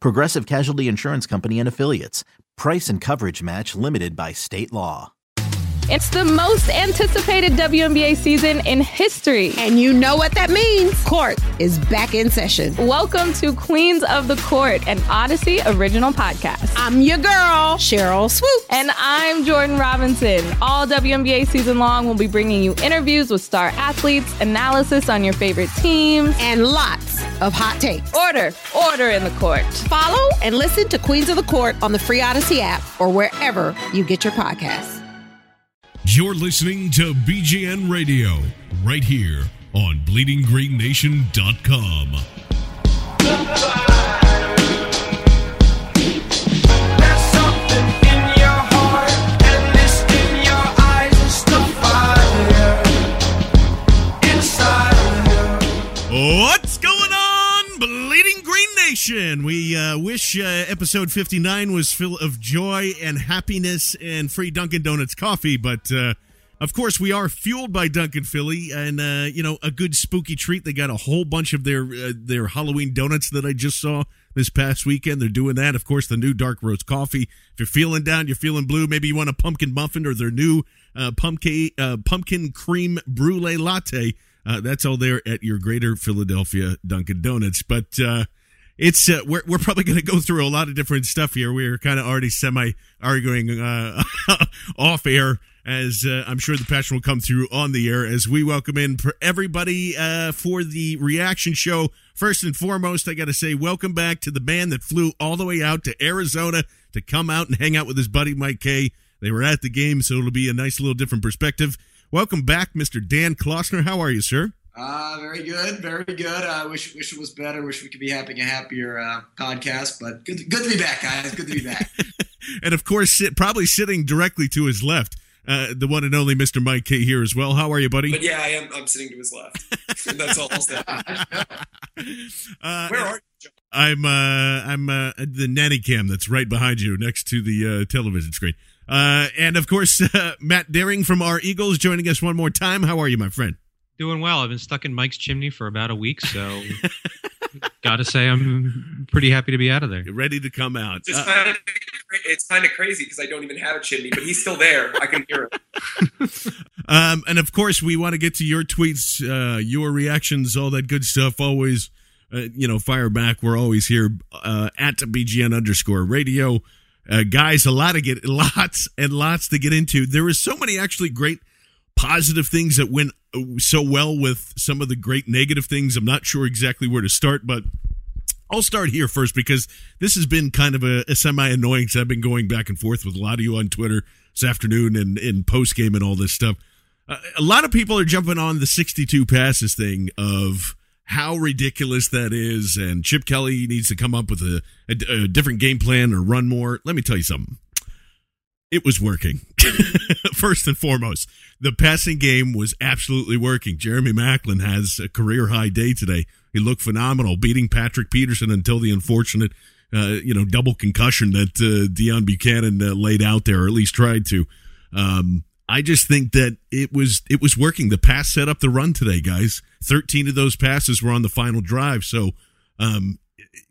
Progressive Casualty Insurance Company and Affiliates. Price and coverage match limited by state law. It's the most anticipated WNBA season in history. And you know what that means. Court is back in session. Welcome to Queens of the Court, an Odyssey original podcast. I'm your girl, Sheryl Swoopes. And I'm Jordan Robinson. All WNBA season long, we'll be bringing you interviews with star athletes, analysis on your favorite teams, and lots of hot takes. Order, order in the court. Follow and listen to Queens of the Court on the free Odyssey app or wherever you get your podcasts. You're listening to BGN Radio right here on BleedingGreenNation.com. What's going on, Bleeding We uh, wish uh, episode 59 was full of joy and happiness and free Dunkin' Donuts coffee, but uh, of course we are fueled by Dunkin' Philly and uh, you know a good spooky treat. They got a whole bunch of their uh, their Halloween donuts that I just saw this past weekend. They're doing that. Of course, the new dark roast coffee. If you're feeling down, you're feeling blue. Maybe you want a pumpkin muffin or their new uh, pumpkin pumpkin cream brulee latte. Uh, that's all there at your Greater Philadelphia Dunkin' Donuts. But uh, it's uh, we're we're probably going to go through a lot of different stuff here. We're kind of already semi arguing uh, off air, as uh, I'm sure the passion will come through on the air as we welcome in for everybody uh, for the reaction show. First and foremost, I got to say welcome back to the man that flew all the way out to Arizona to come out and hang out with his buddy Mike Kaye. They were at the game, so it'll be a nice little different perspective. Welcome back, Mr. Dan Klossner. How are you, sir? Uh, very good, very good. I uh, wish wish it was better. Wish we could be having a happier uh, podcast, but good, good to be back, guys. Good to be back. and of course, sit, probably sitting directly to his left, uh, the one and only Mr. Mike Kaye here as well. How are you, buddy? But yeah, I am. I'm sitting to his left. that's all I'll say. Uh, Where are you? I'm uh, I'm uh, the nanny cam that's right behind you, next to the uh, television screen. Uh, and of course, uh, Matt Daring from our Eagles joining us one more time. How are you, my friend? Doing well. I've been stuck in Mike's chimney for about a week, so gotta say I'm pretty happy to be out of there. You're ready to come out. It's Uh, kind of it's kind of crazy because I don't even have a chimney, but he's still there. I can hear him. um, and of course, we want to get to your tweets, uh, your reactions, all that good stuff. Always, uh, you know, fire back. We're always here uh, at BGN underscore radio. Uh, guys, a lot to get, lots and lots to get into. There is so many actually great positive things that went uh, so well with some of the great negative things. I'm not sure exactly where to start, but I'll start here first because this has been kind of a, a semi annoyance. I've been going back and forth with a lot of you on Twitter this afternoon and in post game and all this stuff. Uh, a lot of people are jumping on the 62 passes thing of how ridiculous that is, and Chip Kelly needs to come up with a, a, a different game plan or run more. Let me tell you something. It was working. First and foremost, the passing game was absolutely working. Jeremy Maclin has a career high day today. He looked phenomenal, beating Patrick Peterson until the unfortunate, uh, you know, double concussion that uh, Deone Bucannon uh, laid out there, or at least tried to. Um, I just think that it was it was working. The pass set up the run today, guys. Thirteen of those passes were on the final drive. So, um,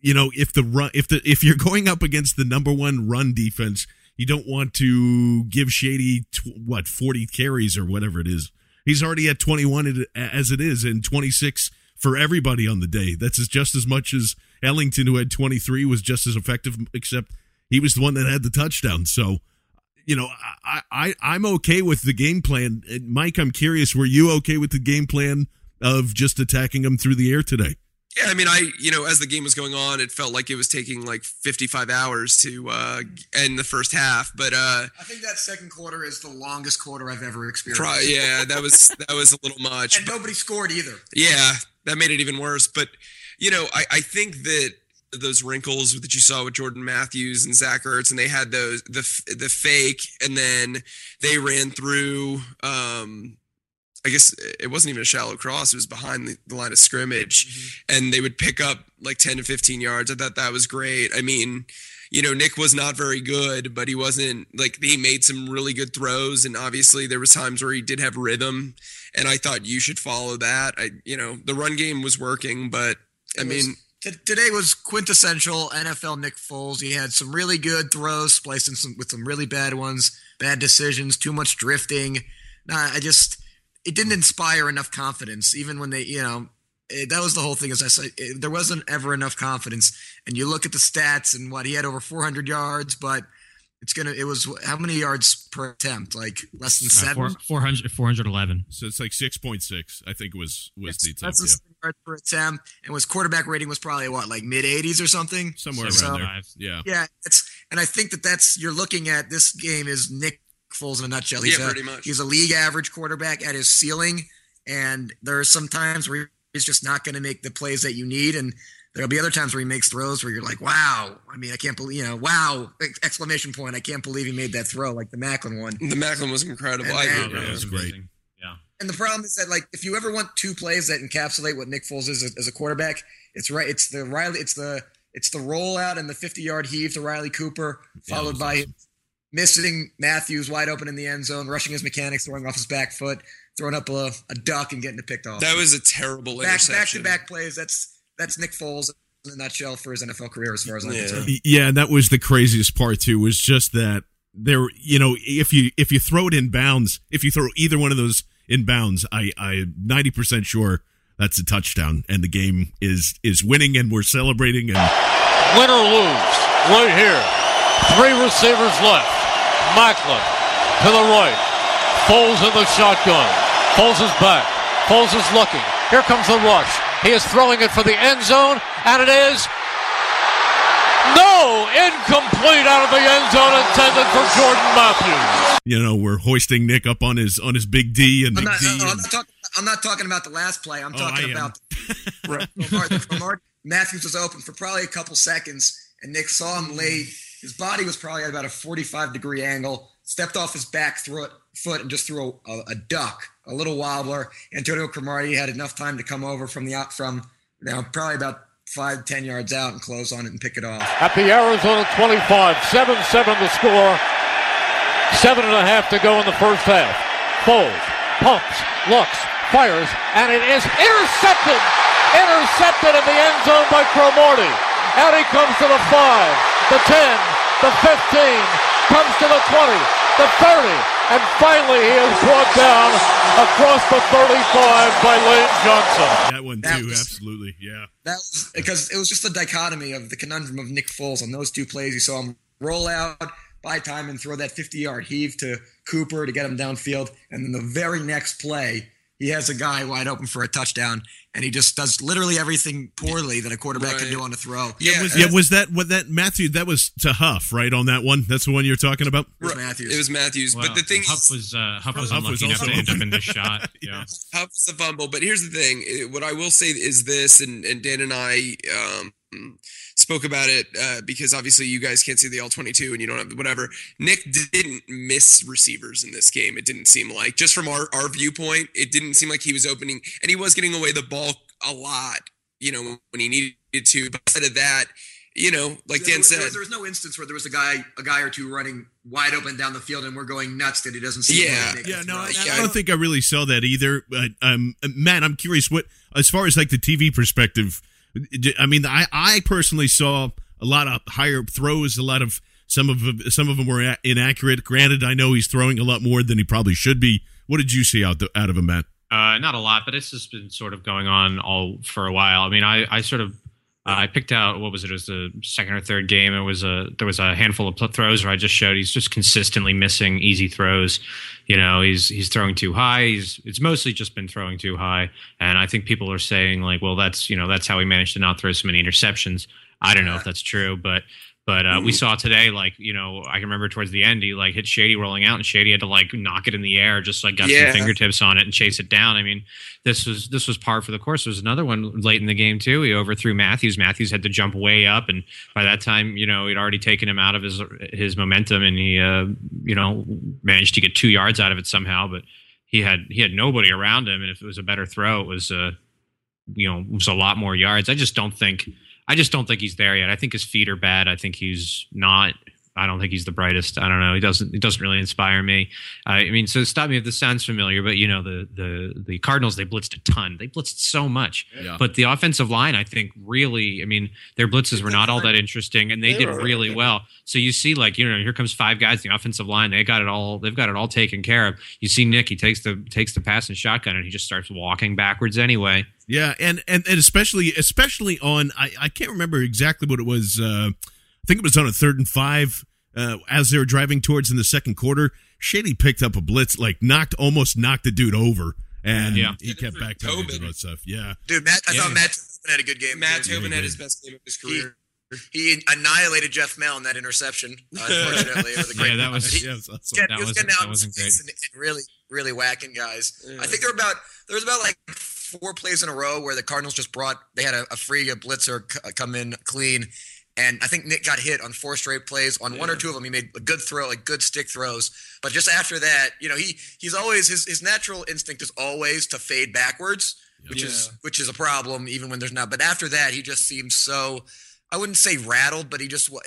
you know, if the run if the if you're going up against the number one run defense, you don't want to give Shady tw- what forty carries or whatever it is. He's already at twenty one as it is, and twenty six for everybody on the day. That's just as much as Ellington, who had twenty three, was just as effective, except he was the one that had the touchdown. So, you know, I, I I'm okay with the game plan. Mike, I'm curious, were you okay with the game plan of just attacking them through the air today? Yeah, I mean, I you know, as the game was going on, it felt like it was taking like 55 hours to uh, end the first half. But uh, I think that second quarter is the longest quarter I've ever experienced. Pro- yeah, that was that was a little much. and nobody scored either. Yeah, that made it even worse. But you know, I, I think that those wrinkles that you saw with Jordan Matthews and Zach Ertz, and they had those the the fake, and then they ran through. Um, I guess it wasn't even a shallow cross; it was behind the, the line of scrimmage, Mm-hmm. and they would pick up like ten to fifteen yards. I thought that was great. I mean. You know, Nick was not very good, but he wasn't like he made some really good throws, and obviously there was times where he did have rhythm, and I thought you should follow that. I, you know, the run game was working, but I It was- mean, t- today was quintessential NFL Nick Foles. He had some really good throws, spliced in some with some really bad ones, bad decisions, too much drifting. Nah, I just it didn't inspire enough confidence. Even when they, you know, it, that was the whole thing. As I said, it, there wasn't ever enough confidence. And you look at the stats and what he had over 400 yards, but it's gonna. It was how many yards per attempt? Like less than Uh, seven. four, 400, 411. So it's like six point six. I think was was the attempt. a Yeah. yards per attempt, and was quarterback rating was probably what like mid 80s or something. Somewhere So- around there. Yeah. Yeah, it's and I think that that's you're looking at this game is Nick Foles in a nutshell. He's Yeah, a, pretty much. He's a league average quarterback at his ceiling, and there are some times where he's just not going to make the plays that you need, and there'll be other times where he makes throws where you're like, wow. I mean, I can't believe you know, wow! Exclamation point! I can't believe he made that throw like the Maclin one. the Maclin was incredible. And I then- agree. Yeah, it was great. Yeah. And the problem is that like if you ever want two plays that encapsulate what Nick Foles is as, as a quarterback, it's right. It's the Riley. It's the it's the rollout and the 50 yard heave to Riley Cooper, followed it was by awesome. Missing Matthews wide open in the end zone, rushing his mechanics, throwing off his back foot, throwing up a, a duck and getting it picked off. That was a terrible back back to interception. back plays. That's that's Nick Foles in a nutshell for his NFL career, as far as I'm Yeah. concerned. Yeah, and that was the craziest part too. Was just that there, you know, if you if you throw it in bounds, if you throw either one of those in bounds, I I ninety percent sure that's a touchdown, and the game is is winning, and we're celebrating. And win or lose, right here. Three receivers left. Maclin to the right. Foles in the shotgun. Foles is back. Foles is looking. Here comes the rush. He is throwing it for the end zone, and it is no incomplete out of the end zone intended for Jordan Matthews. you know, we're hoisting Nick up on his on his big D and I'm big not, D. no, I'm and- not talking. I'm not talking about the last play. I'm Oh, talking I am. about Lamar, Lamar- Matthews was open for probably a couple seconds, and Nick saw him late. His body was probably at about a 45 degree angle. Stepped off his back throat, foot and just threw a, a, duck, a little wobbler. Antonio Cromartie had enough time to come over from the out from you know probably about five ten yards out and close on it and pick it off. At the Arizona 25, 7-7 the score. Seven and a half to go in the first half. Foles pumps, looks, fires, and it is intercepted. Intercepted in the end zone by Cromartie. Out he comes to the five, the 10, the 15, comes to the 20, the 30, and finally he is brought down across the 35 by Lane Johnson. that one That too, was- absolutely, yeah. That was because it was just the dichotomy of the conundrum of Nick Foles on those two plays. You saw him roll out, buy time, and throw that 50 yard heave to Cooper to get him downfield. And then the very next play, he has a guy wide open for a touchdown, and he just does literally everything poorly that a quarterback can do on a throw. Yeah, Was, yeah, was that what that Matthew? That was to Huff, right? On that one, that's the one you're talking about. It was Matthews. It was Matthews. Well, but the thing Huff was uh, Huff was Huff was unlucky enough to end up in this shot. Yeah. Huff's the fumble. But here's the thing: what I will say is this, and, and Dan and I um, spoke about it uh, because obviously you guys can't see the all 22 and you don't have whatever. Nick didn't miss receivers in this game. It didn't seem like just from our our viewpoint, it didn't seem like he was opening, and he was getting away the ball a lot. You know when he needed to. But instead of that, you know, like there, Dan was, said, there was no instance where there was a guy, a guy or two running wide open down the field, and we're going nuts that he doesn't see. Yeah. him Yeah, no, I, throw. I don't think I really saw that either. But um, Matt, I'm curious what, as far as like the TV perspective, I mean, I I personally saw a lot of higher throws, a lot of some of some of them were inaccurate. Granted, I know he's throwing a lot more than he probably should be. What did you see out the, out of him, Matt? Uh, not a lot, but it's just been sort of going on all for a while. I mean, I, I sort of Uh, I picked out what was it? It was the second or third game. It was a there was a handful of throws where I just showed he's just consistently missing easy throws. You know, he's he's throwing too high. He's it's mostly just been throwing too high, and I think people are saying like, well, that's you know that's how he managed to not throw so many interceptions. I don't know if that's true, but but uh, we saw today, like you know, I can remember towards the end, he like hit Shady rolling out, and Shady had to like knock it in the air, just like got Yeah. some fingertips on it and chase it down. I mean, this was this was par for the course. There was another one late in the game too. He overthrew Matthews. Matthews had to jump way up, and by that time, you know, he'd already taken him out of his his momentum, and he, uh, you know, managed to get two yards out of it somehow. But he had he had nobody around him, and if it was a better throw, it was uh, you know, it was a lot more yards. I just don't think. I just don't think he's there yet. I think his feet are bad. I think he's not. I don't think he's the brightest. I don't know. He doesn't. He doesn't really inspire me. I mean, so stop me if this sounds familiar, but you know, the the the Cardinals they blitzed a ton. They blitzed so much, Yeah. but the offensive line, I think, really. I mean, their blitzes were not all that interesting, and they, They did were- really well. So you see, like you know, here comes five guys in the offensive line. They got it all. They've got it all taken care of. You see Nick. He takes the takes the pass and shotgun, and he just starts walking backwards anyway. Yeah, and and, and especially especially on I, I can't remember exactly what it was. Uh, I think it was on a third and five uh, as they were driving towards in the second quarter. Shady picked up a blitz, like knocked almost knocked the dude over, and Yeah. he kept back talking Tobin. about stuff. Yeah, Dude, Matt, I Yeah. thought Matt Tobin had a good game. Matt. Tobin Yeah, had he his best game of his career. he annihilated Jeff Maehl in that interception. Unfortunately, it was a great. Yeah, that was- he, yeah, was awesome. That was wasn't- getting that out wasn't space and, and really, really whacking guys. Yeah. I think there were about there was about like four plays in a row where the Cardinals just brought they had a, a free a blitzer c- come in clean, and I think Nick got hit on four straight plays. On one or two of them, he made a good throw, like good stick throws. But just after that, you know, he he's always his his natural instinct is always to fade backwards, which is which is a problem even when there's not. But after that, he just seems so. I wouldn't say rattled, but he just wa-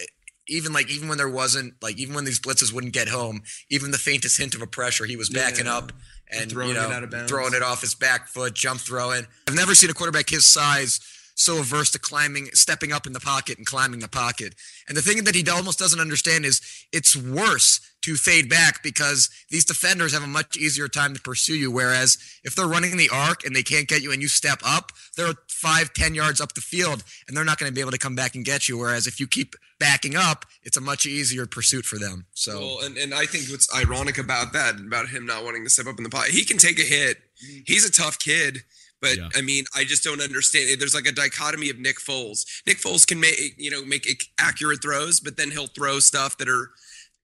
even like even when there wasn't like even when these blitzes wouldn't get home, even the faintest hint of a pressure, he was backing Yeah. up and throwing you know it out of bounds. throwing it off his back foot, jump throwing. I've never seen a quarterback his size so averse to climbing, stepping up in the pocket and climbing the pocket. And the thing that he almost doesn't understand is it's worse to fade back because these defenders have a much easier time to pursue you. Whereas if they're running the arc and they can't get you and you step up, they're five, ten yards up the field and they're not going to be able to come back and get you. Whereas if you keep backing up, it's a much easier pursuit for them. So Well, and, and I think what's ironic about that, about him not wanting to step up in the pot, he can take a hit. Mm-hmm. He's a tough kid, but Yeah. I mean, I just don't understand. There's like a dichotomy of Nick Foles. Nick Foles can make you know make accurate throws, but then he'll throw stuff that are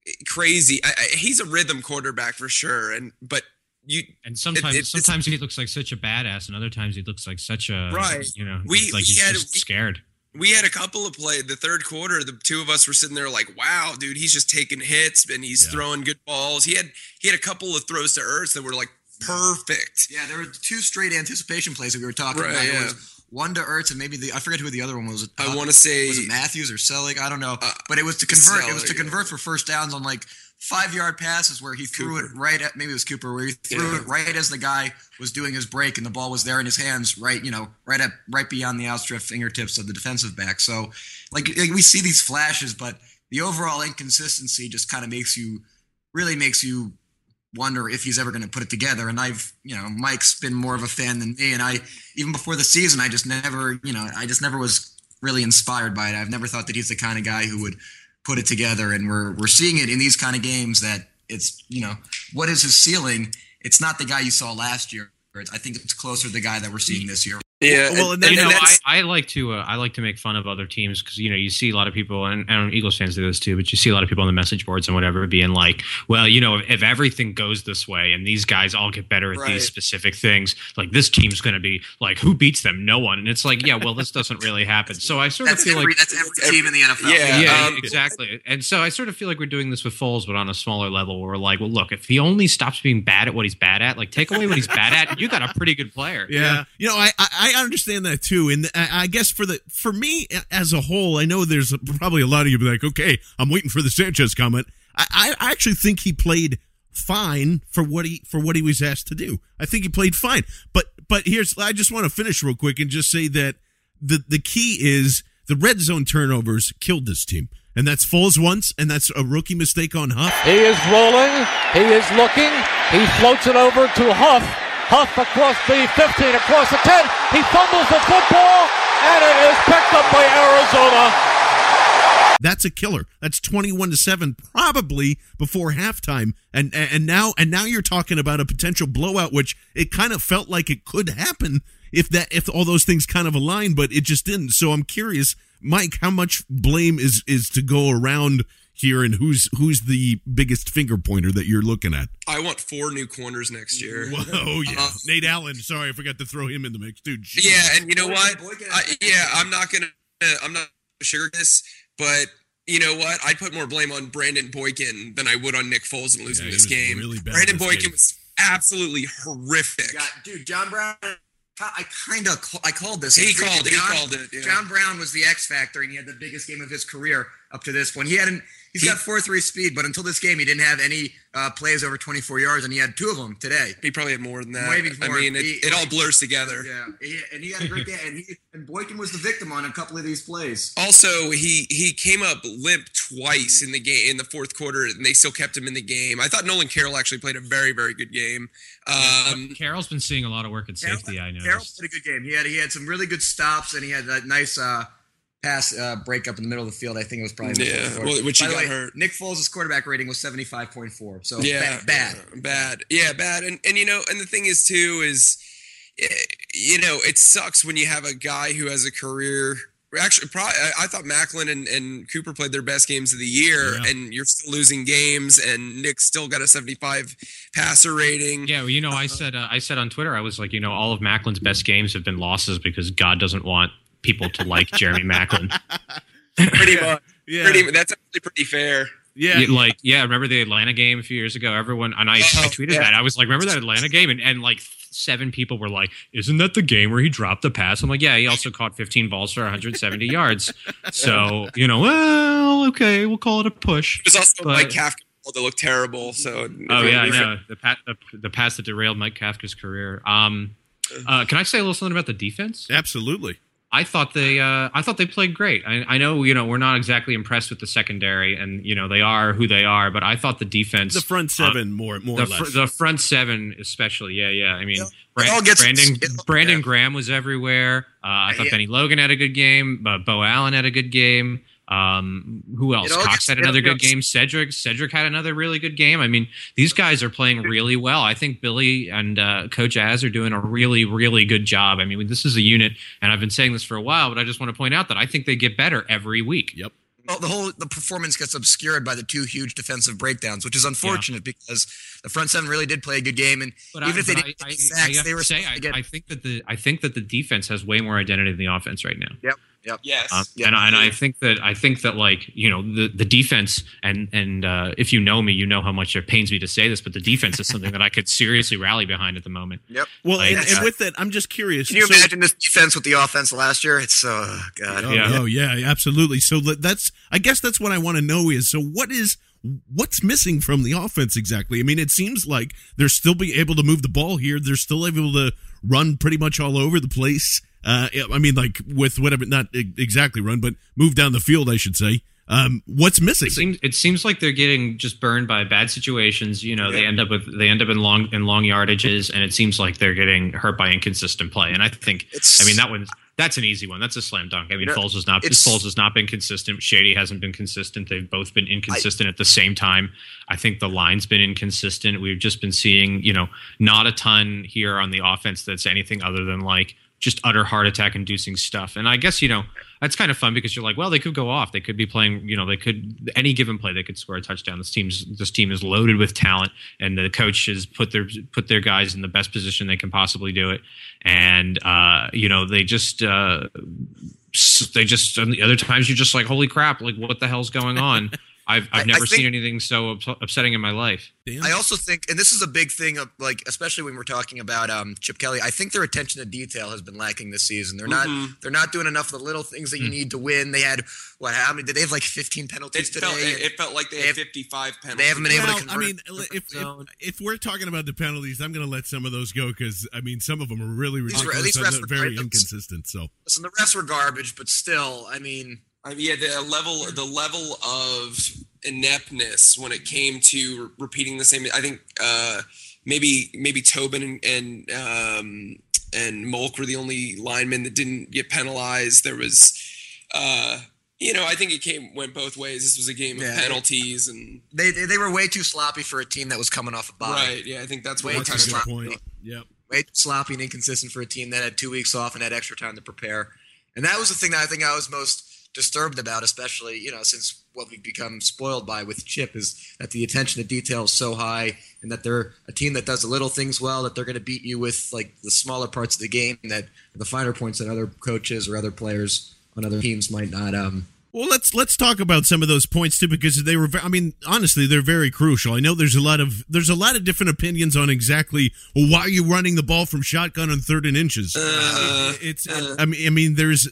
eh, crazy. I, I, he's a rhythm quarterback for sure, and but you And sometimes, it- it's- sometimes he looks like such a badass, and other times he looks like such a Right. You know, We- like we he's had- just we- scared. we had a couple of play the third quarter the two of us were sitting there like wow dude he's just taking hits and he's Yeah. throwing good balls he had he had a couple of throws to Ertz that were like perfect Yeah, there were two straight anticipation plays that we were talking Right, about. It yeah. was one to Ertz and maybe the I forget who the other one was. i want to say was it Matthews or Celek? I don't know. Uh, but it was to convert. it was to Celek, yeah. convert for first downs on like five yard passes where he threw it right at maybe it was Cooper where he threw Yeah. it right as the guy was doing his break and the ball was there in his hands right you know right at right beyond the outstretched fingertips of the defensive back. So like, like we see these flashes, but the overall inconsistency just kind of makes you really makes you wonder if he's ever going to put it together. And I've, you know, Mike's been more of a fan than me. And I, even before the season, I just never, you know, I just never was really inspired by it. I've never thought that he's the kind of guy who would put it together. And we're, we're seeing it in these kind of games that it's, you know, what is his ceiling? It's not the guy you saw last year. I think it's closer to the guy that we're seeing this year. Yeah Well, and then- you know, I, I like to uh, I like to make fun of other teams because you know you see a lot of people and, and Eagles fans do this too, but you see a lot of people on the message boards and whatever being like, well, you know, if, if everything goes this way and these guys all get better at Right. these specific things, like this team's going to be like, who beats them? No one. And it's like, yeah, well, this doesn't really happen. So I sort of feel every, like that's every team in the NFL. Yeah, yeah, um, exactly. And so I sort of feel like we're doing this with Foles, but on a smaller level. Where we're like, well, look, if he only stops being bad at what he's bad at, like take away what he's bad at, you got a pretty good player. Yeah, you know, I, I I understand that too, and I, guess for the for me as a whole, I know there's probably a lot of you be like, okay, I'm waiting for the Sanchez comment. I, I actually think he played fine for what he for what he was asked to do. I think he played fine, but but here's I just want to finish real quick and just say that the the key is the red zone turnovers killed this team, and that's Foles once, and that's a rookie mistake on Huff. He is rolling. He is looking. He floats it over to Huff. Huff across the 15, across the 10. He fumbles the football, and it is picked up by Arizona. That's a killer. That's 21 to 7 probably before halftime. And and now and now you're talking about a potential blowout which it kind of felt like it could happen if that if all those things kind of aligned but it just didn't. So I'm curious, Mike, how much blame is is to go around here and who's who's the biggest finger pointer that you're looking at? I want four new corners next year. Whoa, yeah. Uh, Nate Allen, sorry I forgot to throw him in the mix, dude. Jeez. Yeah, and you know what? I, yeah, I'm not gonna. I'm not gonna sugar this, but you know what? I'd put more blame on Brandon Boykin than I would on Nick Foles and losing Yeah, this game. really bad Brandon this Boykin game. was absolutely horrific. Yeah, dude, John Brown. I kind of I called this. He called it, he called it, yeah. John Brown was the X factor, and he had the biggest game of his career up to this point. He had an he's got four three speed, but until this game, he didn't have any uh, plays over 24 yards, and he had two of them today. He probably had more than that. Maybe I mean, it, He- it all blurs together. Yeah, he, and he had a great day, and he and Boykin was the victim on a couple of these plays. Also, he he came up limp twice in the game in the fourth quarter, and they still kept him in the game. I thought Nolan Carroll actually played a very very good game. Um, Carroll's been seeing a lot of work at Carroll- safety. I know. Carroll noticed. played a good game. He had he had some really good stops, and he had that nice uh, pass uh, break up in the middle of the field. I think it was probably Yeah, well, which he By the got way, hurt. Nick Foles' quarterback rating was 75.4, so yeah, ba- bad. bad. Yeah, bad. And and you know, and the thing is too is, eh, you know, it sucks when you have a guy who has a career. Actually, probably, I I thought Maclin and, and Cooper played their best games of the year, Yeah. and you're still losing games, and Nick still got a 75 passer rating. Yeah, well, you know, I said uh, I said on Twitter, I was like, you know, all of Maclin's best games have been losses because God doesn't want people to like Jeremy Maclin. pretty much. Yeah. Pretty, that's actually pretty fair. Yeah. Yeah, like, yeah, remember the Atlanta game a few years ago? Everyone, and I, I tweeted yeah. that. I was like, remember that Atlanta game? And, and like seven people were like, isn't that the game where he dropped the pass? I'm like, yeah, he also caught 15 balls for 170 yards. So, you know, well, okay, we'll call it a push. There's also But- Mike Kafka that looked terrible. So Oh yeah, I know the, pat, the the pass that derailed Mike Kafka's career. Um, uh, can I say a little something about the defense? Absolutely. I thought they uh, I thought they played great. I, I know you know we're not exactly impressed with the secondary, and you know they are who they are, but I thought the defense, The front seven more more the, or fr- the front seven especially, yeah, yeah. I mean, Yeah. Bran- It all gets- Brandon it Brandon yeah. Graham was everywhere. Uh, I thought Yeah. Bennie Logan had a good game. Uh, Beau Allen had a good game. Um, who else? Cox gets- had another good game. Cedric Cedric had another really good game. I mean, these guys are playing really well. I think Billy and uh, Coach Az are doing a really really good job. I mean, this is a unit, and I've been saying this for a while, but I just want to point out that I think they get better every week. Yep. Well, the whole the performance gets obscured by the two huge defensive breakdowns, which is unfortunate because the front seven really did play a good game, and But even I, if they didn't I, get I, sacks, I they were say, I, get. I think that the I think that the defense has way more identity than the offense right now. yep, yep. Yes. Um, Yeah. and, I, and I think that I think that like you know the the defense and and uh, if you know me, you know how much it pains me to say this, but the defense is something that I could seriously rally behind at the moment. Yep. Well, Like, and, and uh, with that, I'm just curious. Can you so- imagine this defense with the offense last year? It's uh, God. Oh Yeah. yeah. oh yeah, absolutely. So that's I guess that's what I want to know is so what is what's missing from the offense exactly? I mean, it seems like they're still be able to move the ball here. They're still able to run pretty much all over the place. Uh, I mean, like with whatever, not exactly run, but move down the field, I should say. Um, what's missing? It seems it seems like they're getting just burned by bad situations. You know, they end up with they end up in long in long yardages, and it seems like they're getting hurt by inconsistent play. And I think It's- I mean that one that's an easy one. That's a slam dunk. I mean, You know, Foles has not it's- Foles has not been consistent. Shady hasn't been consistent. They've both been inconsistent at the same time. I think the line's been inconsistent. We've just been seeing, you know, not a ton here on the offense that's anything other than like just utter heart attack inducing stuff. And I guess, you know, that's kind of fun because you're like, well, they could go off. They could be playing, you know, they could any given play they could score a touchdown. This team's this team is loaded with talent and the coach has put their put their guys in the best position they can possibly do it. And uh, you know, they just uh they just and the other times you're just like, holy crap, like what the hell's going on? I've I- I I've never think- seen anything so ups- upsetting in my life. Damn. I also think, and this is a big thing, of like especially when we're talking about um, Chip Kelly. I think their attention to detail has been lacking this season. They're not, Mhm. they're not doing enough of the little things that you need to win. They had what? How many? Did they have like 15 penalties It today? felt, it, it felt like they They had have- 55 penalties. they haven't been able to convert. I mean, it to if, if, if we're talking about the penalties, I'm going to let some of those go because I mean, some of them are really ridiculous these and refs they're were very kind inconsistent. So Listen, the refs were garbage, but still, I mean, I mean, yeah, the level, the level of ineptness when it came to repeating the same. I think uh, maybe maybe Tobin and, and um, and Molk were the only linemen that didn't get penalized. There was, uh, you know, I think it came went both ways. This was a game of Yeah. penalties and They, they they were way too sloppy for a team that was coming off a bye. right. Yeah, I think that's what Way too kind of Good sloppy. point. Yep. way too sloppy and inconsistent for a team that had two weeks off and had extra time to prepare. And that was the thing that I think I was most disturbed about, especially you know since what we've become spoiled by with Chip is that the attention to detail is so high, and that they're a team that does the little things well, that they're going to beat you with like the smaller parts of the game, that the finer points that other coaches or other players on other teams might not. Um, Well, let's let's talk about some of those points too, because they were. I mean, honestly, they're very crucial. I know there's a lot of there's a lot of different opinions on exactly well, why are you running the ball from shotgun on third and inches. Uh, it's. I mean, I mean, there's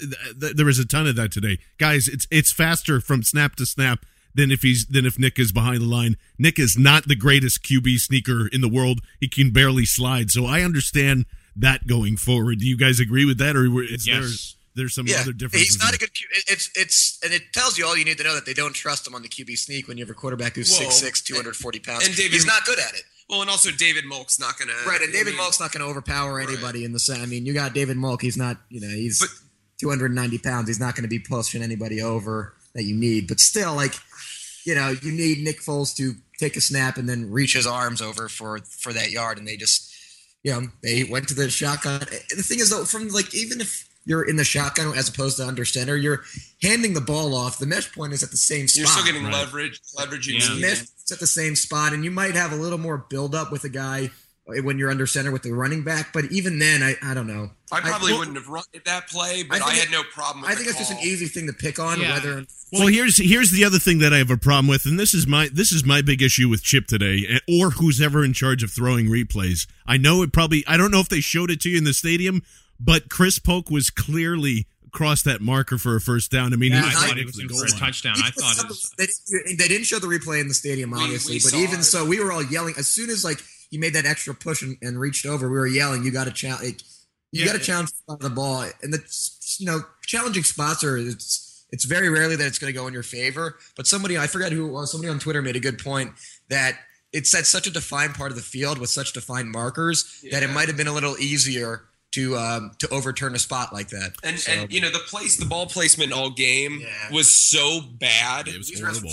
th- there was a ton of that today, guys. It's it's faster from snap to snap than if he's than if Nick is behind the line. Nick is not the greatest QB sneaker in the world. He can barely slide, so I understand that going forward. Do you guys agree with that, or is Yes. there there's some yeah, other differences? he's not there? a good. Q- It's it's and it tells you all you need to know that they don't trust him on the QB sneak when you have a quarterback who's Well, 6'6", 240 pounds. and David- he's not good at it. well, and also David Molk's not gonna Right, and I David mean, Molk's not going to overpower anybody in the set. I mean, you got David Molk. He's not, you know, he's But- 290 pounds. He's not going to be pushing anybody over that you need. But still, like, you know, you need Nick Foles to take a snap and then reach his arms over for for that yard, and they just, you know, they went to the shotgun. The thing is, though, from like even if you're in the shotgun as opposed to under center, you're handing the ball off. The mesh point is at the same spot. You're still getting Right. leverage, leverage you Yeah. The mesh is at the same spot, and you might have a little more build up with a guy when you're under center with the running back. But even then, I, I don't know. I probably well, wouldn't have run that play, but I I, had it- no problem with I think it's just an easy thing to pick on. Yeah. Whether Well, here's here's the other thing that I have a problem with, and this is my this is my big issue with Chip today, eh, or who's ever in charge of throwing replays. I know it probably I don't know if they showed it to you in the stadium, but Chris Polk was clearly across that marker for a first down. I mean, Yeah, I I- thought it was for the goal a touchdown. I thought it was. they, didn't- they didn't show the replay in the stadium, obviously. we but even it. so, we were all yelling as soon as like he made that extra push and, and reached over. We were yelling, "You got to challenge! Like, you Yeah. got to challenge the ball." And the you know challenging spots are it's it's very rarely that it's going to go in your favor. But somebody I forgot who it was. Somebody on Twitter made a good point that it's at such a defined part of the field with such defined markers that it might have been a little easier to um, to overturn a spot like that. And So- and you know the place, the ball placement all game Yeah. was so bad. It was These horrible.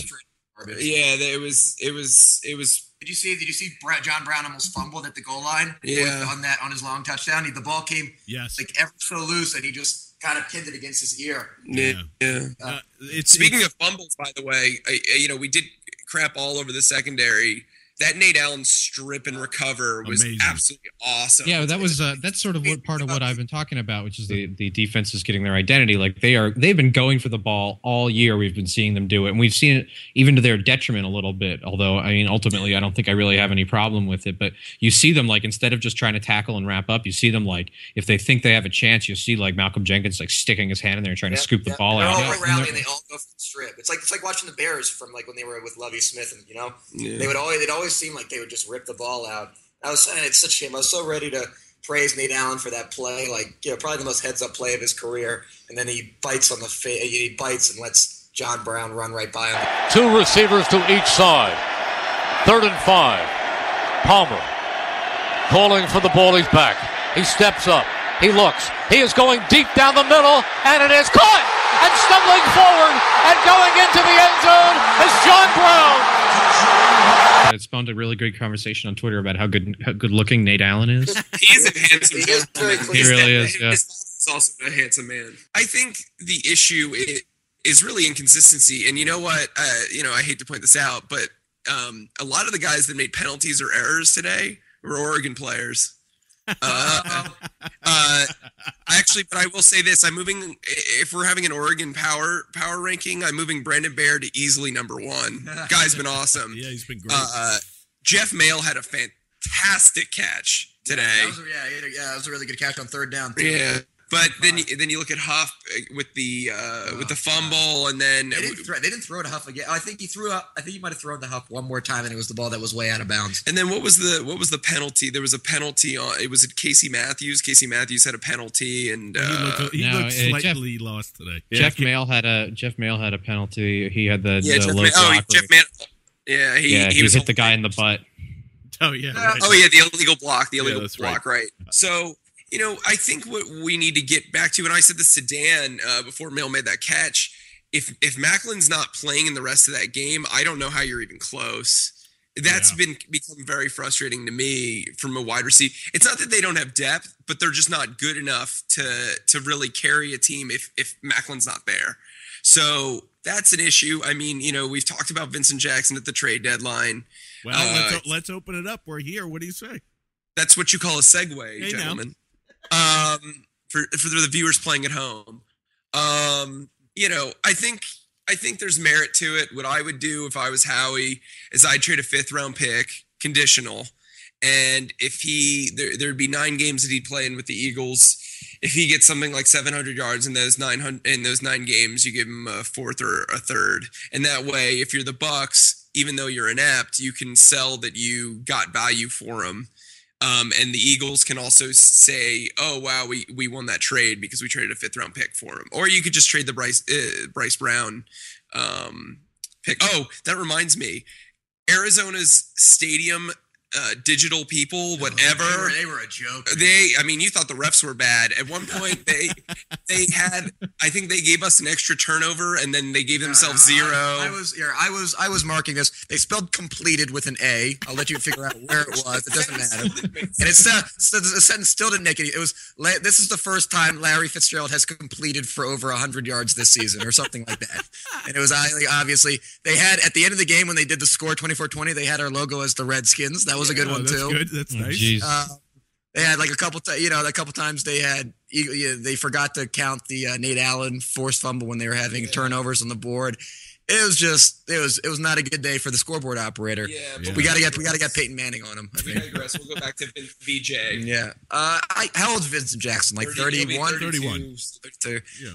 Yeah, it was it was it was Did you see? Did you see Brett, John Brown almost fumbled at the goal line? Yeah. on that on his long touchdown. He, the ball came Yes, like ever so loose, and he just kind of pinned it against his ear. yeah. yeah. Uh, it's Speaking it's- of fumbles, by the way, I, I- you know we did crap all over the secondary. That Nate Allen strip and recover was Amazing. absolutely awesome. Yeah, that was uh, that's sort of what part of what I've been talking about, which is the the defense is getting their identity. Like they are, they've been going for the ball all year. We've been seeing them do it, and we've seen it even to their detriment a little bit. Although, I mean, ultimately, I don't think I really have any problem with it. But you see them like instead of just trying to tackle and wrap up, you see them like if they think they have a chance, you see like Malcolm Jenkins like sticking his hand in there and trying to scoop the ball They're out. all Yeah, right and rally, they're- and they all go for the strip. It's like it's like watching the Bears from like when they were with Lovie Smith, and you know Yeah. they would always they'd always seemed like they would just rip the ball out. I was saying it's such a shame. I was so ready to praise Nate Allen for that play, like you know probably the most heads up play of his career, and then he bites on the fa- he bites and lets John Brown run right by him. Two receivers to each side. Third and five. Palmer calling for the ball. He's back. He steps up. He looks. He is going deep down the middle, and it is caught. And stumbling forward and going into the end zone is John Brown. It spawned a really great conversation on Twitter about how good how good looking Nate Allen is. he is a handsome He gentleman. clean. He really is, dad- yeah. His father is also a handsome man. I think the issue is really inconsistency. And you know what? Uh, you know, I hate to point this out, but um, a lot of the guys that made penalties or errors today were Oregon players. Uh, uh, actually, but I will say this: I'm moving. If we're having an Oregon power power ranking, I'm moving Brandon Bair to easily number one. Guy's been awesome. yeah, he's been great. Uh, Jeff Maehl had a fantastic catch today. That was, yeah, a- yeah, that was a really good catch on third down. Too. Yeah, but then you, then you look at Huff uh, with the uh, with the fumble, and then They didn't, throw, they didn't throw to Huff again. I think he threw up. I think he might have thrown to Huff one more time, and it was the ball that was way out of bounds. and then what was the what was the penalty? There was a penalty on. It was it Casey Matthews. Casey Matthews had a penalty, and he uh, looked, he no, looked uh, Jeff- slightly lost today. Jeff Maehl had a Jeff Maehl had a penalty. He had the, yeah, the Jeff, low Man, oh, Jeff where- Man. Yeah, he yeah, he, was hit the guy in the butt. Oh yeah. right. Oh yeah, the illegal block, the illegal that's block, right. So you know, I think what we need to get back to, and I said the sedan uh, before Maehl made that catch. If if Maclin's not playing in the rest of that game, I don't know how you're even close. That's Yeah. been become very frustrating to me from a wide receiver. It's not that they don't have depth, but they're just not good enough to to really carry a team if if Maclin's not there. So that's an issue. I mean, you know, we've talked about Vincent Jackson at the trade deadline. Well, Uh, let's, let's open it up. We're here. What do you say? That's what you call a segue, Hey, now. Um, for for the viewers playing at home, um, you know, I think I think there's merit to it. What I would do if I was Howie is I'd trade a fifth round pick, conditional, and if he there there'd be nine games that he'd play in with the Eagles. If he gets something like 700 yards in those 900 in those nine games, you give him a fourth or a third, and that way, if you're the Bucks, even though you're inept, you can sell that you got value for him. Um, and the Eagles can also say, "Oh wow, we we won that trade because we traded a fifth round pick for him." Or you could just trade the Bryce uh, Bryce Brown um, pick. Oh, that reminds me, Arizona's stadium uh, digital people, whatever. They were, they were a joke. They, I mean, you thought the refs were bad. At one point, they they had, I think they gave us an extra turnover, and then they gave themselves No, no, zero. I, I was here. I was I was marking this. They spelled completed with an A. I'll let you figure out where it was. It doesn't matter. And it's uh, so the sentence still didn't make any. It was this is the first time Larry Fitzgerald has completed for over hundred yards this season, or something like that. And it was obviously they had at the end of the game when they did the score 24-20, they had our logo as the Redskins. That was a good Oh, one that's too. good. That's Oh, nice. jeez. Uh, they had like a couple, ti- you know, a couple times they had you- you- they forgot to count the uh, Nate Allen forced fumble when they were having turnovers on the board. It was just it was it was not a good day for the scoreboard operator. yeah, Yeah. We got to get we got to get Peyton Manning on him. I We think. digress. We'll go back to VJ. Yeah. Uh, I, how old is Vincent Jackson? Like 30 31, 31. 32. Yeah.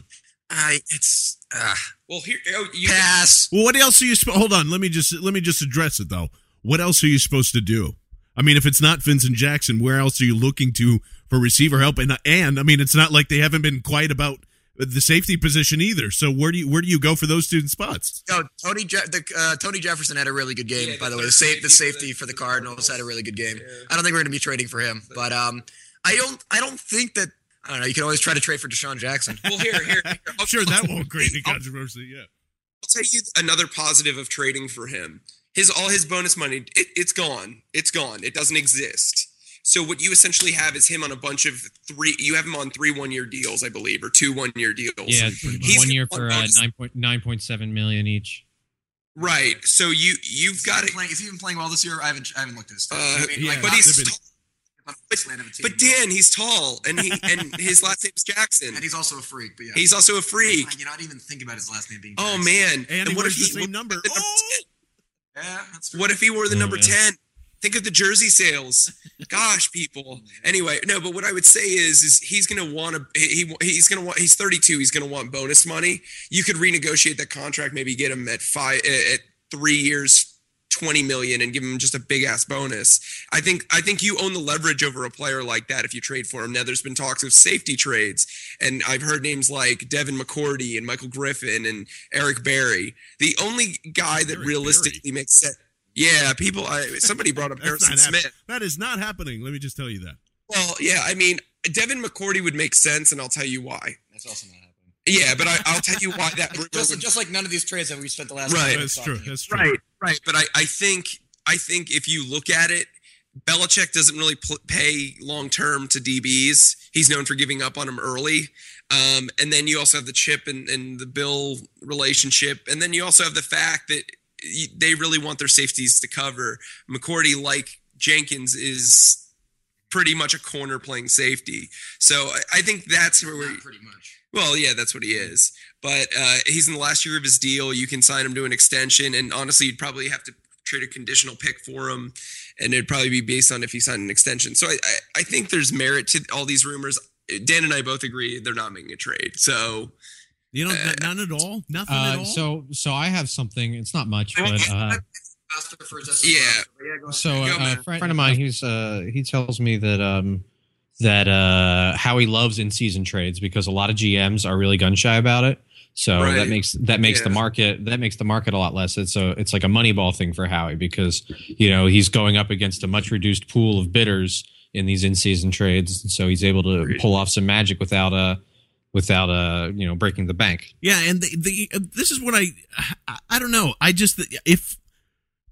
I it's uh, Well, here oh, you pass. Well, what else are you? Sp- hold on. Let me just let me just address it though. What else are you supposed to do? I mean, if it's not Vincent Jackson, where else are you looking to for receiver help? And and I mean, it's not like they haven't been quiet about the safety position either. So where do you where do you go for those two spots? No, Tony Je- the, uh, Tony Jefferson had a really good game. Yeah, by the the way, the, third safe, the safety for the- for the Cardinals Cardinals. had a really good game. I don't think we're going to be trading for him, but um, I don't I don't think that I don't know. You can always try to trade for DeSean Jackson. Well, here, here. here. I'll- Sure, that I'll- won't create any controversy. Yeah. I'll tell you another positive of trading for him. His all his bonus money, it, it's gone. It's gone. It doesn't exist. So what you essentially have is him on a bunch of three. You have him on three one year deals, I believe, or two one year deals. yeah, He's one year got for uh, bonus- nine point nine point seven million each. Right. So you you've got Is it. he playing, is he even playing well this year? I haven't I haven't looked at his stats. Uh, I mean, yeah, like, but not- he's been- but, the slant of a team. but Dan, he's tall, and he and his last name's Jackson. and he's also a freak. But yeah, He's also a freak. You know, I didn't even think about his last name being. Oh man! And he what wears if the same number. number Oh! 10? yeah, that's. What if he wore the Oh, number yeah. 10? Think of the jersey sales. Gosh, people. Anyway, no, but what I would say is is he's going to want to he he's going to want he's 32, he's going to want bonus money. You could renegotiate that contract, maybe get him at 5 at 3 years 20 million and give him just a big ass bonus. I think I think you own the leverage over a player like that if you trade for him. Now there's been talks of safety trades and I've heard names like Devin McCourty and Michael Griffin and Eric Berry. The only guy that Eric realistically makes sense yeah, people. I, somebody brought up That's Harrison not happening. Smith. That is not happening. Let me just tell you that. Well, yeah, I mean, Devin McCourty would make sense, and I'll tell you why. That's also not happening. Yeah, but I, I'll tell you why that rumor Just, would- just like none of these trades that we spent the last. Right. That's true. That's true. right, right. But I, I think, I think if you look at it, Belichick doesn't really pl- pay long term to DBs. He's known for giving up on them early. Um, and then you also have the chip and, and the Bill relationship, and then you also have the fact that they really want their safeties to cover. McCourty, like Jenkins, is pretty much a corner playing safety. So I, I think that's where we're. Pretty much. Well, yeah, that's what he is. But uh, he's in the last year of his deal. You can sign him to an extension, and honestly, you'd probably have to trade a conditional pick for him, and it'd probably be based on if he signed an extension. So I, I, I think there's merit to all these rumors. Dan and I both agree they're not making a trade. So You know, Uh, none at all. Nothing at Uh, all. so so I have something. It's not much, but uh, Faster for his Yeah. Yeah, go ahead. so uh, a friend, friend of mine, he's uh, he tells me that um, that uh, Howie loves in season trades because a lot of GMs are really gun shy about it. So Right. that makes that makes the market that makes the market a lot less. It's a it's like a money ball thing for Howie because you know he's going up against a much reduced pool of bidders in these in-season trades, so he's able to pull off some magic without uh without uh you know breaking the bank. Yeah, and the, the uh, this is what I, I I don't know. I just if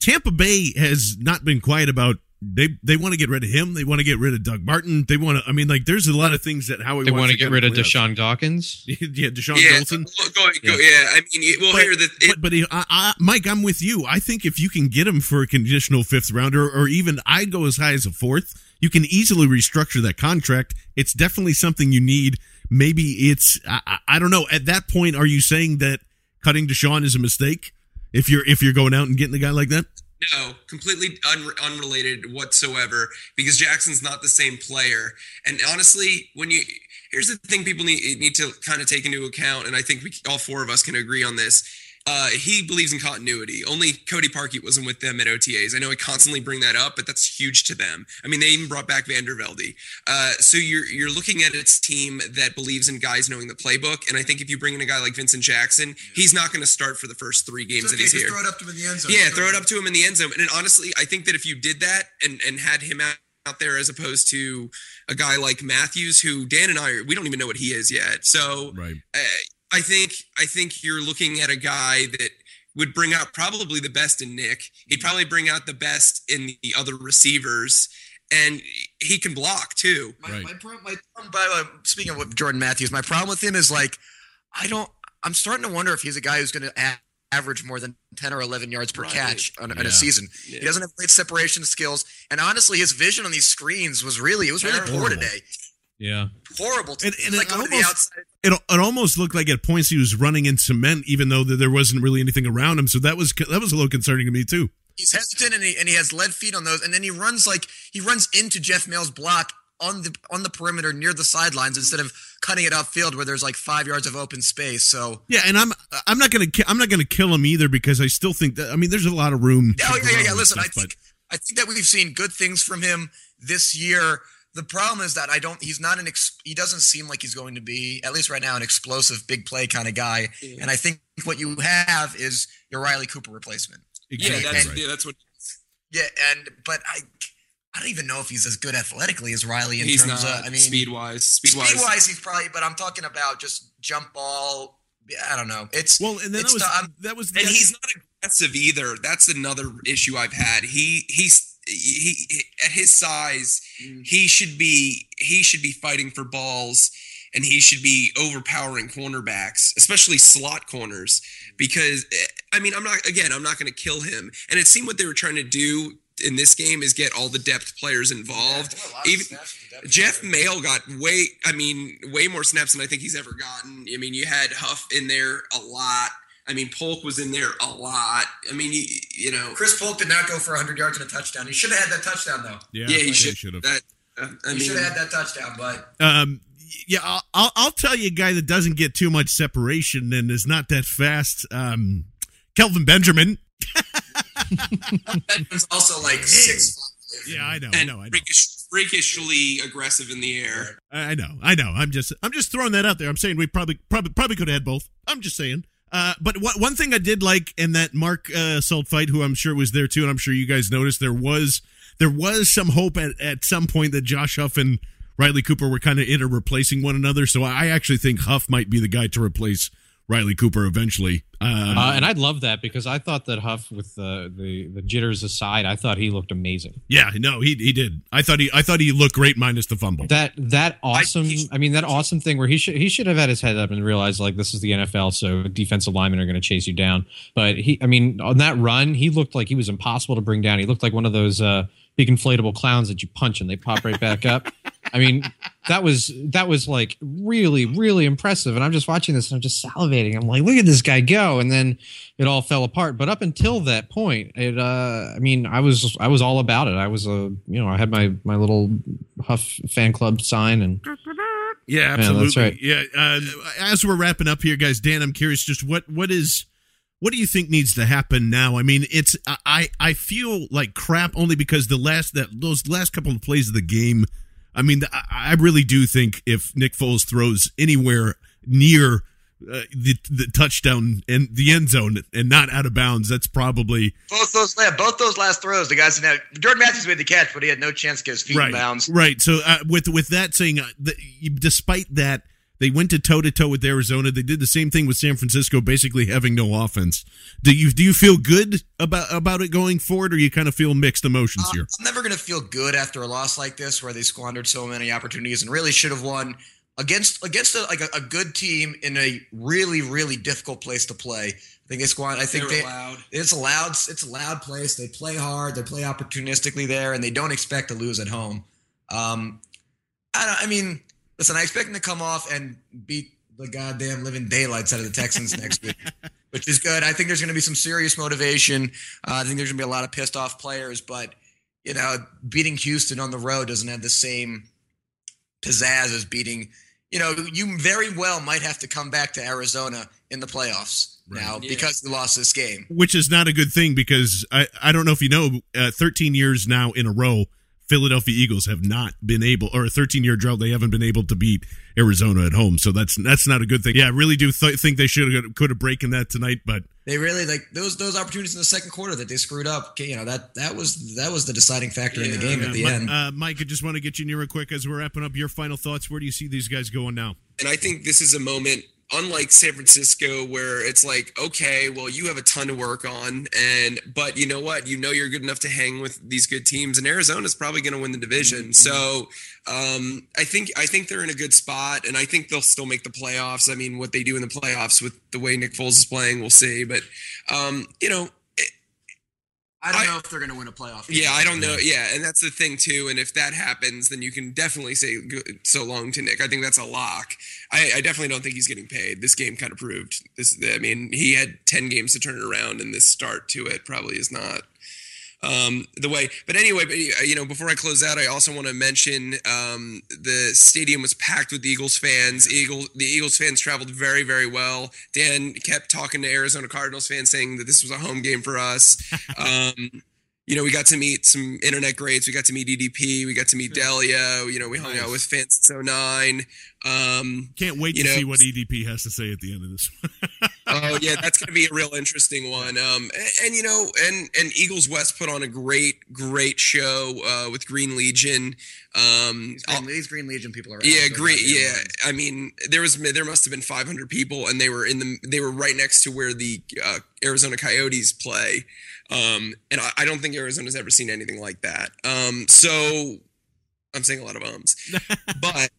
Tampa Bay has not been quiet about they they want to get rid of him. They want to get rid of Doug Martin. They want to. I mean, like there's a lot of things that Howie They wants want to to get kinda rid of clean up. Deshaun Dawkins. yeah, Deshaun yeah, Wilson. Go, go, Yeah. yeah. I mean, well, But- here the it, but, but he- I, I, Mike, I'm with you. I think if you can get him for a conditional fifth rounder, or even I'd go as high as a fourth, you can easily restructure that contract. It's definitely something you need. Maybe it's I, I- I don't know. At that point, are you saying that cutting DeSean is a mistake? If you're if you're going out and getting a guy like that, No, completely un- unrelated whatsoever because Jackson's not the same player. And honestly, when you here's the thing people need need to kind of take into account and I think we all four of us can agree on this. Uh, he believes in continuity. Only Cody Parkey wasn't with them at OTAs. I know I constantly bring that up, but that's huge to them. I mean, they even brought back Vandervelde. Uh, so you're you're looking at its team that believes in guys knowing the playbook. And I think if you bring in a guy like Vincent Jackson, he's not going to start for the first three games It's that okay, he's just here. throw it up to him in the end zone. Yeah, throw it up to him in the end zone. And honestly, I think that if you did that and and had him out, out there as opposed to a guy like Matthews, who Dan and I we don't even know what he is yet. So right? uh, I think I think you're looking at a guy that would bring out probably the best in Nick. He'd mm-hmm. probably bring out the best in the other receivers, and he can block too. My, my, problem, my problem, by speaking of what Jordan Matthews, my problem with him is like, I don't, I'm starting to wonder if he's a guy who's going to average more than 10 or 11 yards per Right. catch on, on Yeah. a season. Yeah. He doesn't have great separation skills. And honestly, his vision on these screens was really, it was really poor today. Yeah. Horrible. And- It's and like it going to the outside. It, it almost looked like at points he was running in cement, even though there wasn't really anything around him. So that was that was a little concerning to me too. He's hesitant and he, and he has lead feet on those. And then he runs like, he runs into Jeff Maehl's block on the on the perimeter near the sidelines instead of cutting it upfield where there's like five yards of open space. So Yeah, and I'm I'm not gonna I'm not gonna kill him either because I still think that I mean there's a lot of room. Oh yeah, yeah, yeah. Listen, I stuff, think I think that we've seen good things from him this year. The problem is that I don't. He's not an. Ex, he doesn't seem like he's going to be at least right now an explosive big play kind of guy. And I think what you have is your Riley Cooper replacement. but- Yeah, Exactly that's right. yeah, that's what Yeah, and but I. I don't even know if he's as good athletically as Riley in he's terms not. of. I mean, speed wise, speed speed wise. wise, he's probably. But I'm talking about just jump ball. I don't know. It's Well, and then that was tough. I'm- that was and he's not aggressive either. That's another issue I've had. He he's he, he at his size, he should be he should be fighting for balls and he should be overpowering cornerbacks, especially slot corners because eh, I mean, I'm not again, I'm not going to kill him. And it seemed what they were trying to do in this game is get all the depth players involved. Even Jeff Maehl got way, I mean, way more snaps than I think he's ever gotten. I mean, you had Huff in there a lot. I mean, Polk was in there a lot. I mean, you, you know, Chris Polk did not go for 100 yards and a touchdown. He should have had that touchdown though. yeah, yeah, he he should should have. That, uh, I He mean, should have had that touchdown, but Um, yeah, I'll, I'll I'll tell you a guy that doesn't get too much separation and is not that fast. Um, Kelvin Benjamin. Benjamin's also like six. Yeah, I know, I and know, I know. freakish, freakishly aggressive in the air. I know, I know. I'm just, I'm just throwing that out there. I'm saying we probably, probably, probably could have had both. I'm just saying. Uh, but what, one thing I did like in that Mark uh, Salt fight, who I'm sure was there too, and I'm sure you guys noticed, there was, there was some hope at, at some point that Josh Huff and Riley Cooper were kind of inter replacing one another. So I actually think Huff might be the guy to replace Riley Cooper eventually. Um, Uh, and I'd love that because I thought that Huff, with the, the the jitters aside, I thought he looked amazing. yeah, no, he he did. I thought he, I thought he looked great minus the fumble. That that awesome. I, mean, that awesome thing where he should he should have had his head up and realized like this is the NFL, so defensive linemen are going to chase you down. But he, I mean, on that run, he looked like he was impossible to bring down. He looked like one of those uh, big inflatable clowns that you punch and they pop right back up. I mean, that was that was like really really impressive. And I'm just watching this and I'm just salivating. I'm like, look at this guy go. And then it all fell apart. But up until that point, it uh, I mean, I was I was all about it. I was a you know I had my my little Huff fan club sign and Yeah, absolutely. right. Yeah. Uh, as we're wrapping up here, guys, Dan, I'm curious, just what what is what do you think needs to happen now? I mean, it's I I feel like crap only because the last that those last couple of plays of the game. I mean, I, I really do think if Nick Foles throws anywhere near uh, the the touchdown and the end zone and not out of bounds. That's probably both those. Yeah, both those last throws. The guys had Jordan Matthews made the catch, but he had no chance to get his feet right, in bounds. Right. So uh, with with that saying, uh, the, despite that, they went to toe to toe with Arizona. They did the same thing with San Francisco, basically having no offense. Do you do you feel good about about it going forward, or you kind of feel mixed emotions um, here? I'm never going to feel good after a loss like this, where they squandered so many opportunities and really should have won against against a, like a, a, good team in a really really difficult place to play. I think they squad. I think they, loud. it's a loud it's a loud place. They play hard. They play opportunistically there, and they don't expect to lose at home. Um, I, I mean, listen, I expect them to come off and beat the goddamn living daylights out of the Texans next week, which is good. I think there's going to be some serious motivation. Uh, I think there's going to be a lot of pissed off players, but you know, beating Houston on the road doesn't have the same pizzazz as beating. You know, you very well might have to come back to Arizona in the playoffs right. now yeah. because you lost this game, which is not a good thing because I I don't know if you know, uh, 13 years now in a row Philadelphia Eagles have not been able, or a 13 year drought, they haven't been able to beat Arizona at home. So that's that's not a good thing. Yeah, I really do th- think they should have could have breaking that tonight, but they really like those those opportunities in the second quarter that they screwed up. You know that that was that was the deciding factor yeah, in the game yeah. at the Mike, end. Uh, Mike, I just want to get you near real quick as we're wrapping up. Your final thoughts. Where do you see these guys going now? And I think this is a moment unlike San Francisco where it's like, okay, well, you have a ton to work on, and but you know what, you know you're good enough to hang with these good teams, and Arizona's probably going to win the division. Mm-hmm. So um, I think I think they're in a good spot, and I think they'll still make the playoffs. I mean, what they do in the playoffs with the way Nick Foles is playing, we'll see. But um, you know, I don't I, know if they're going to win a playoff. Game. Yeah, I don't know. Yeah, and that's the thing too. And if that happens, then you can definitely say so long to Nick. I think that's a lock. I, I definitely don't think he's getting paid. This game kind of proved this. I mean, he had ten games to turn it around, and this start to it probably is not um, the way. But anyway, but, you know, before I close out, I also want to mention um, the stadium was packed with Eagles fans. Eagle, the Eagles fans traveled very, very well. Dan kept talking to Arizona Cardinals fans, saying that this was a home game for us. Um, you know, we got to meet some internet greats. We got to meet EDP. We got to meet Delia. You know, we hung nice. out with fans So 09. Um, Can't wait to know, see what EDP has to say at the end of this. oh yeah, that's going to be a real interesting one. Um, and, and, you know, and and Eagles West put on a great, great show uh, with Green Legion. Um, these, Green, these Green Legion people are yeah, great. Yeah, I mean, there was there must have been 500 people, and they were in the they were right next to where the uh, Arizona Coyotes play. Um, and I, I, don't think Arizona's ever seen anything like that. Um, so I'm saying a lot of ums, but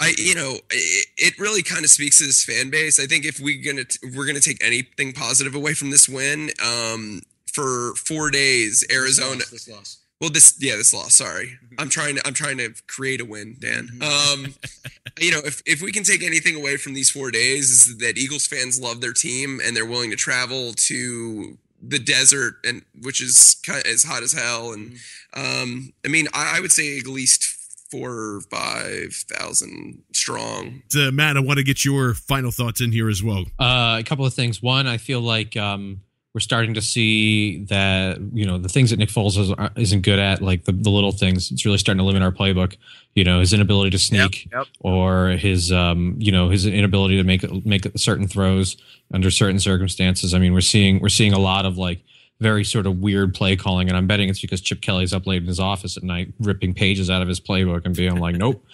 I, you know, it, it really kind of speaks to this fan base. I think if we're gonna we're gonna take anything positive away from this win, um, for four days, Arizona. This loss, this loss. Well, this yeah, this loss. Sorry, mm-hmm. I'm trying to I'm trying to create a win, Dan. Mm-hmm. Um, you know, if if we can take anything away from these four days, is that Eagles fans love their team and they're willing to travel to the desert and which is kind of, as hot as hell and mm-hmm. um i mean I, I, would say at least four or five thousand strong uh, matt i want to get your final thoughts in here as well uh a couple of things one i feel like um we're starting to see that you know the things that Nick Foles is, isn't good at, like the, the little things. It's really starting to limit our playbook. You know, his inability to sneak, yep, yep. or his um, you know his inability to make make certain throws under certain circumstances. I mean, we're seeing we're seeing a lot of like very sort of weird play calling, and I'm betting it's because Chip Kelly's up late in his office at night, ripping pages out of his playbook and being like, "Nope,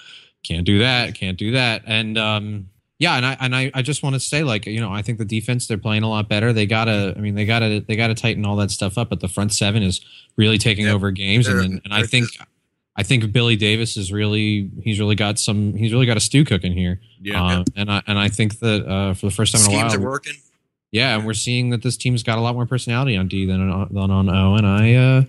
can't do that, can't do that," and um, yeah, and I and I, I just want to say like you know I think the defense they're playing a lot better. They gotta I mean they gotta they gotta tighten all that stuff up. But the front seven is really taking yep. over games, and and, and I think I think Billy Davis is really he's really got some he's really got a stew cooking here. Yeah, uh, and I and I think that uh, for the first time Schemes in a while, are working. Yeah, and we're seeing that this team's got a lot more personality on D than on, than on O, and I. Uh,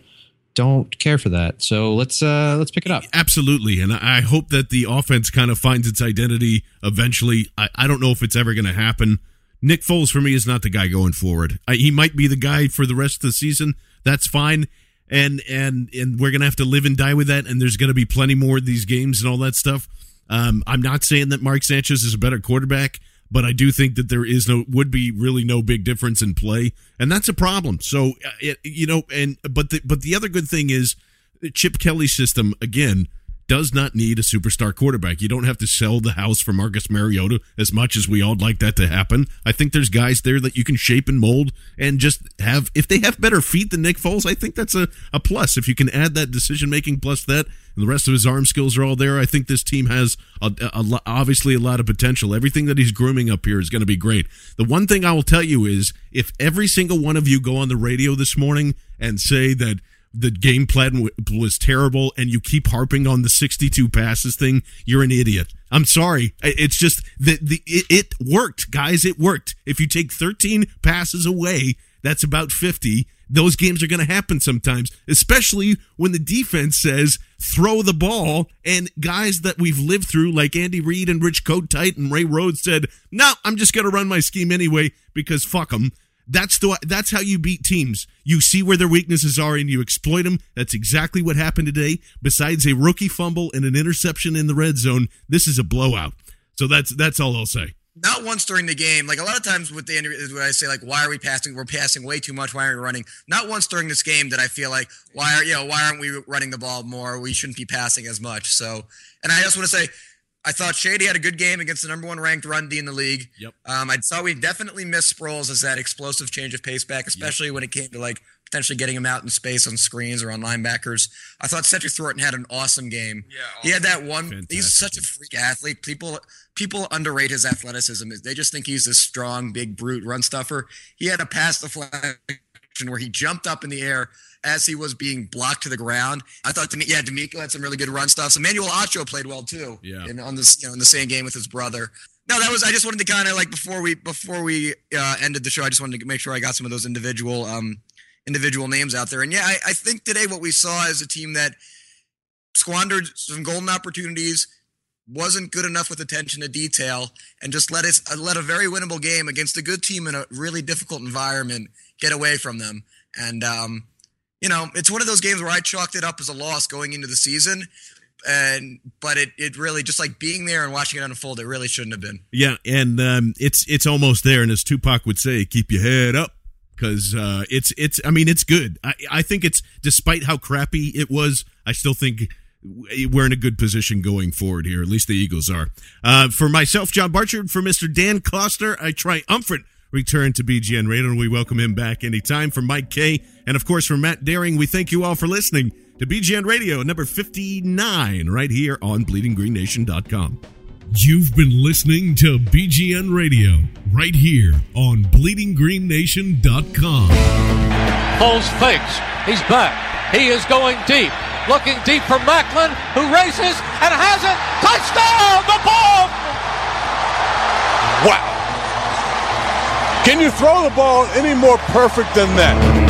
don't care for that. So let's uh let's pick it up. Absolutely, and I hope that the offense kind of finds its identity eventually. I, I don't know if it's ever going to happen. Nick Foles for me is not the guy going forward. I, he might be the guy for the rest of the season. That's fine, and and and we're gonna have to live and die with that. And there's going to be plenty more of these games and all that stuff. Um, I'm not saying that Mark Sanchez is a better quarterback but I do think that there is no would be really no big difference in play, and that's a problem. So uh, it, you know, and but the but the other good thing is Chip Kelly's system again does not need a superstar quarterback. You don't have to sell the house for Marcus Mariota as much as we all'd like that to happen. I think there's guys there that you can shape and mold and just have, if they have better feet than Nick Foles, I think that's a, a plus. If you can add that decision making plus that, and the rest of his arm skills are all there. I think this team has a, a, a, obviously a lot of potential. Everything that he's grooming up here is going to be great. The one thing I will tell you is if every single one of you go on the radio this morning and say that the game plan was terrible and you keep harping on the 62 passes thing, you're an idiot. I'm sorry. It's just that the it, it worked, guys. It worked. If you take 13 passes away, that's about 50. Those games are going to happen sometimes, especially when the defense says throw the ball. And guys that we've lived through, like Andy Reid and Rich Kotite and Ray Rhodes, said, "No, I'm just going to run my scheme anyway because fuck them." That's the that's how you beat teams. You see where their weaknesses are and you exploit them. That's exactly what happened today. Besides a rookie fumble and an interception in the red zone, this is a blowout. So that's that's all I'll say. Not once during the game. Like a lot of times with the interview, when I say like, "Why are we passing? We're passing way too much. Why aren't we running?" Not once during this game did I feel like, "Why are you know why aren't we running the ball more? We shouldn't be passing as much." So, and I just want to say, I thought Shady had a good game against the number one ranked run D in the league. Yep. Um, I saw we definitely missed Sproles as that explosive change of pace back, especially yep. when it came to like potentially getting him out in space on screens or on linebackers. I thought Cedric Thornton had an awesome game. Yeah, awesome. he had that one. Fantastic. He's such a freak athlete. People people underrate his athleticism. They just think he's this strong, big brute run stuffer. He had a pass deflection where he jumped up in the air as he was being blocked to the ground. I thought, yeah, DeMeco had some really good run stuff. So Emmanuel Acho played well too. Yeah. In, on this, you know, in the same game with his brother. No, that was. I just wanted to kind of like before we before we uh, ended the show. I just wanted to make sure I got some of those individual um individual names out there. And yeah, I, I think today what we saw is a team that squandered some golden opportunities, wasn't good enough with attention to detail, and just let us let a very winnable game against a good team in a really difficult environment get away from them. And um, you know, it's one of those games where I chalked it up as a loss going into the season. And but it it really just like being there and watching it unfold, it really shouldn't have been. Yeah, and um, it's it's almost there. And as Tupac would say, keep your head up because uh, it's it's. I mean, it's good. I I think it's despite how crappy it was, I still think we're in a good position going forward here. At least the Eagles are. Uh, for myself, John Barchard, for Mister Dan Coster, I triumphant return to BGN Radio, and we welcome him back anytime. For Mike Kaye, and of course for Matt Daring, we thank you all for listening to BGN Radio, number 59, right here on BleedingGreenNation.com. You've been listening to BGN Radio, right here on BleedingGreenNation.com. Foles fakes. He's back. He is going deep. Looking deep for Maclin, who races and has it. Touchdown! The bomb! Wow. Can you throw the ball any more perfect than that?